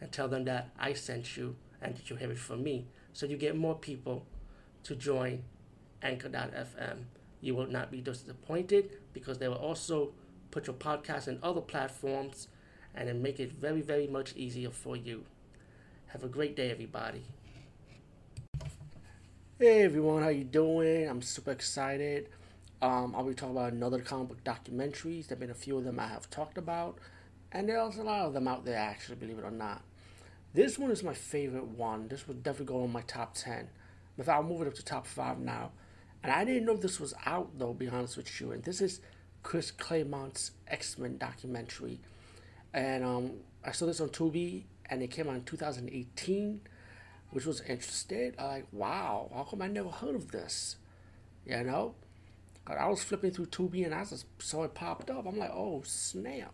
and tell them that I sent you and that you have it from me. So you get more people to join Anchor.fm. You will not be disappointed because they will also put your podcast in other platforms and then make it very, very much easier for you. Have a great day, everybody. Hey everyone, how you doing? I'm super excited. Um, I'll be talking about another comic book documentaries. There've been a few of them I have talked about, and there's a lot of them out there actually, believe it or not. This one is my favorite one. This would definitely go in my top ten. If I'll move it up to top five now. And I didn't know this was out though, be honest with you. And this is Chris Claremont's X Men documentary. And um, I saw this on Tubi, and it came out in 2018, which was interesting. I'm like, wow, how come I never heard of this? You know, I was flipping through Tubi and I just saw it popped up. I'm like, oh snap!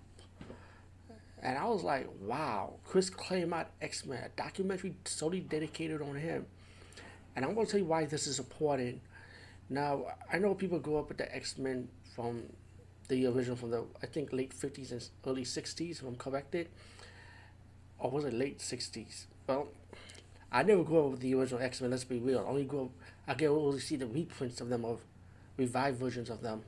And I was like, wow, Chris Claremont X Men, a documentary solely dedicated on him. And I'm going to tell you why this is important. Now, I know people grew up with the X Men from the original, from the, I think, late 50s and early 60s, if I'm corrected. Or was it late 60s? Well, I never grew up with the original X Men, let's be real. I only grew up, I can only see the reprints of them of revived versions of them.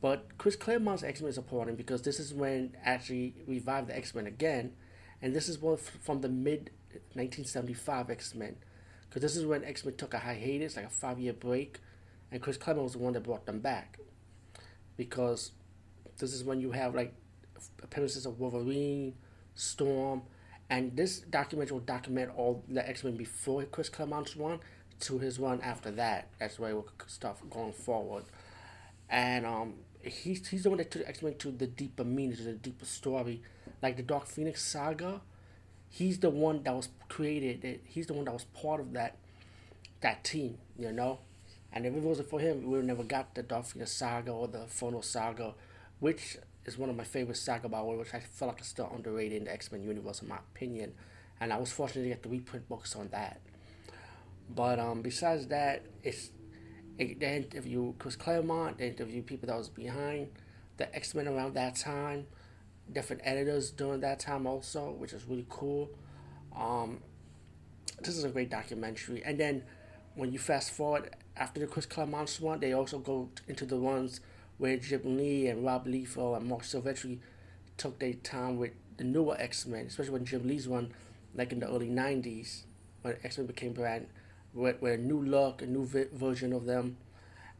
But Chris Claremont's X Men is important because this is when actually revived the X Men again, and this is one from the mid 1975 X Men, because this is when X Men took a hiatus, like a five year break, and Chris Claremont was the one that brought them back, because this is when you have like appearances of Wolverine, Storm, and this documentary will document all the X Men before Chris Claremont's run to his run after that. That's where we'll start going forward. And um, he's, he's the one that took X Men to the deeper meaning, to the deeper story. Like the Dark Phoenix saga, he's the one that was created, he's the one that was part of that that team, you know? And if it wasn't for him, we would never got the Dark Phoenix saga or the Phono saga, which is one of my favorite saga by way, which I feel like is still underrated in the X Men universe, in my opinion. And I was fortunate to get the reprint books on that. But um, besides that, it's they interview Chris Claremont. They interview people that was behind the X Men around that time, different editors during that time also, which is really cool. Um, this is a great documentary. And then when you fast forward after the Chris Claremont one, they also go into the ones where Jim Lee and Rob Liefeld and Marc Silvestri took their time with the newer X Men, especially when Jim Lee's one, like in the early '90s, when X Men became brand with, with a new look, a new vi- version of them,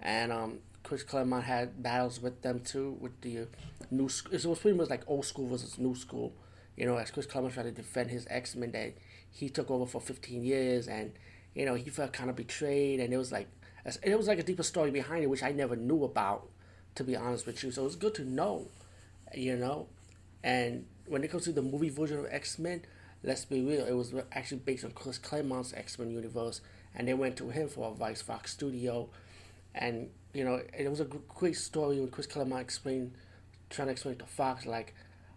and um, Chris Claremont had battles with them too with the new. It was pretty much like old school versus new school, you know. As Chris Claremont tried to defend his X Men that he took over for 15 years, and you know he felt kind of betrayed, and it was like it was like a deeper story behind it, which I never knew about, to be honest with you. So it was good to know, you know, and when it comes to the movie version of X Men, let's be real, it was actually based on Chris Claremont's X Men universe and they went to him for advice, Fox Studio, and you know it was a great story when Chris Claremont explained, trying to explain to Fox like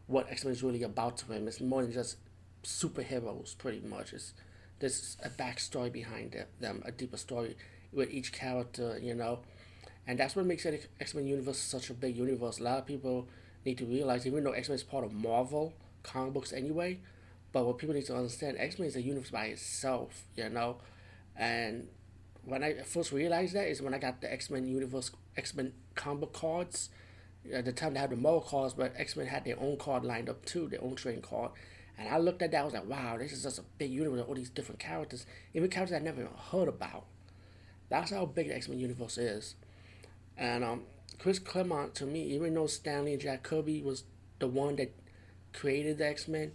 what X Men is really about to him. It's more than just superheroes, pretty much. It's there's a backstory behind them, a deeper story with each character, you know, and that's what makes the X Men universe such a big universe. A lot of people need to realize, even though X Men is part of Marvel comic books anyway, but what people need to understand, X Men is a universe by itself, you know and when I first realized that is when I got the X Men Universe X Men combo cards. At the time they had the Marvel cards, but X Men had their own card lined up too, their own trading card. And I looked at that, I was like, wow, this is just a big universe, all these different characters, even characters I never even heard about. That's how big the X Men universe is. And um, Chris Claremont, to me, even though Stan Lee and Jack Kirby was the one that created the X Men,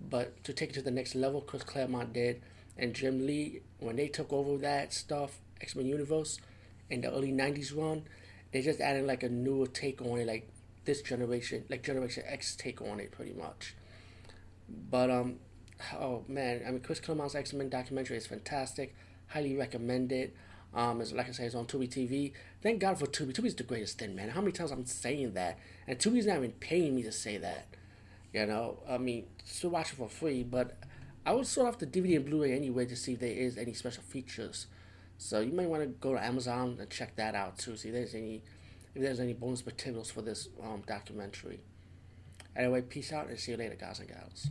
but to take it to the next level, Chris Claremont did and Jim Lee, when they took over that stuff, X Men Universe, in the early '90s run, they just added like a newer take on it, like this generation, like Generation X take on it, pretty much. But um, oh man, I mean, Chris Claremont's X Men documentary is fantastic. Highly recommend it. Um, it's, like I say, it's on Tubi TV. Thank God for Tubi. Tubi's the greatest thing, man. How many times I'm saying that, and Tubi's not even paying me to say that. You know, I mean, still watch it for free, but I would sort off the DVD and Blu-ray anyway to see if there is any special features. So you might want to go to Amazon and check that out too. See if there's any if there's any bonus materials for this um, documentary. Anyway, peace out and see you later, guys and gals.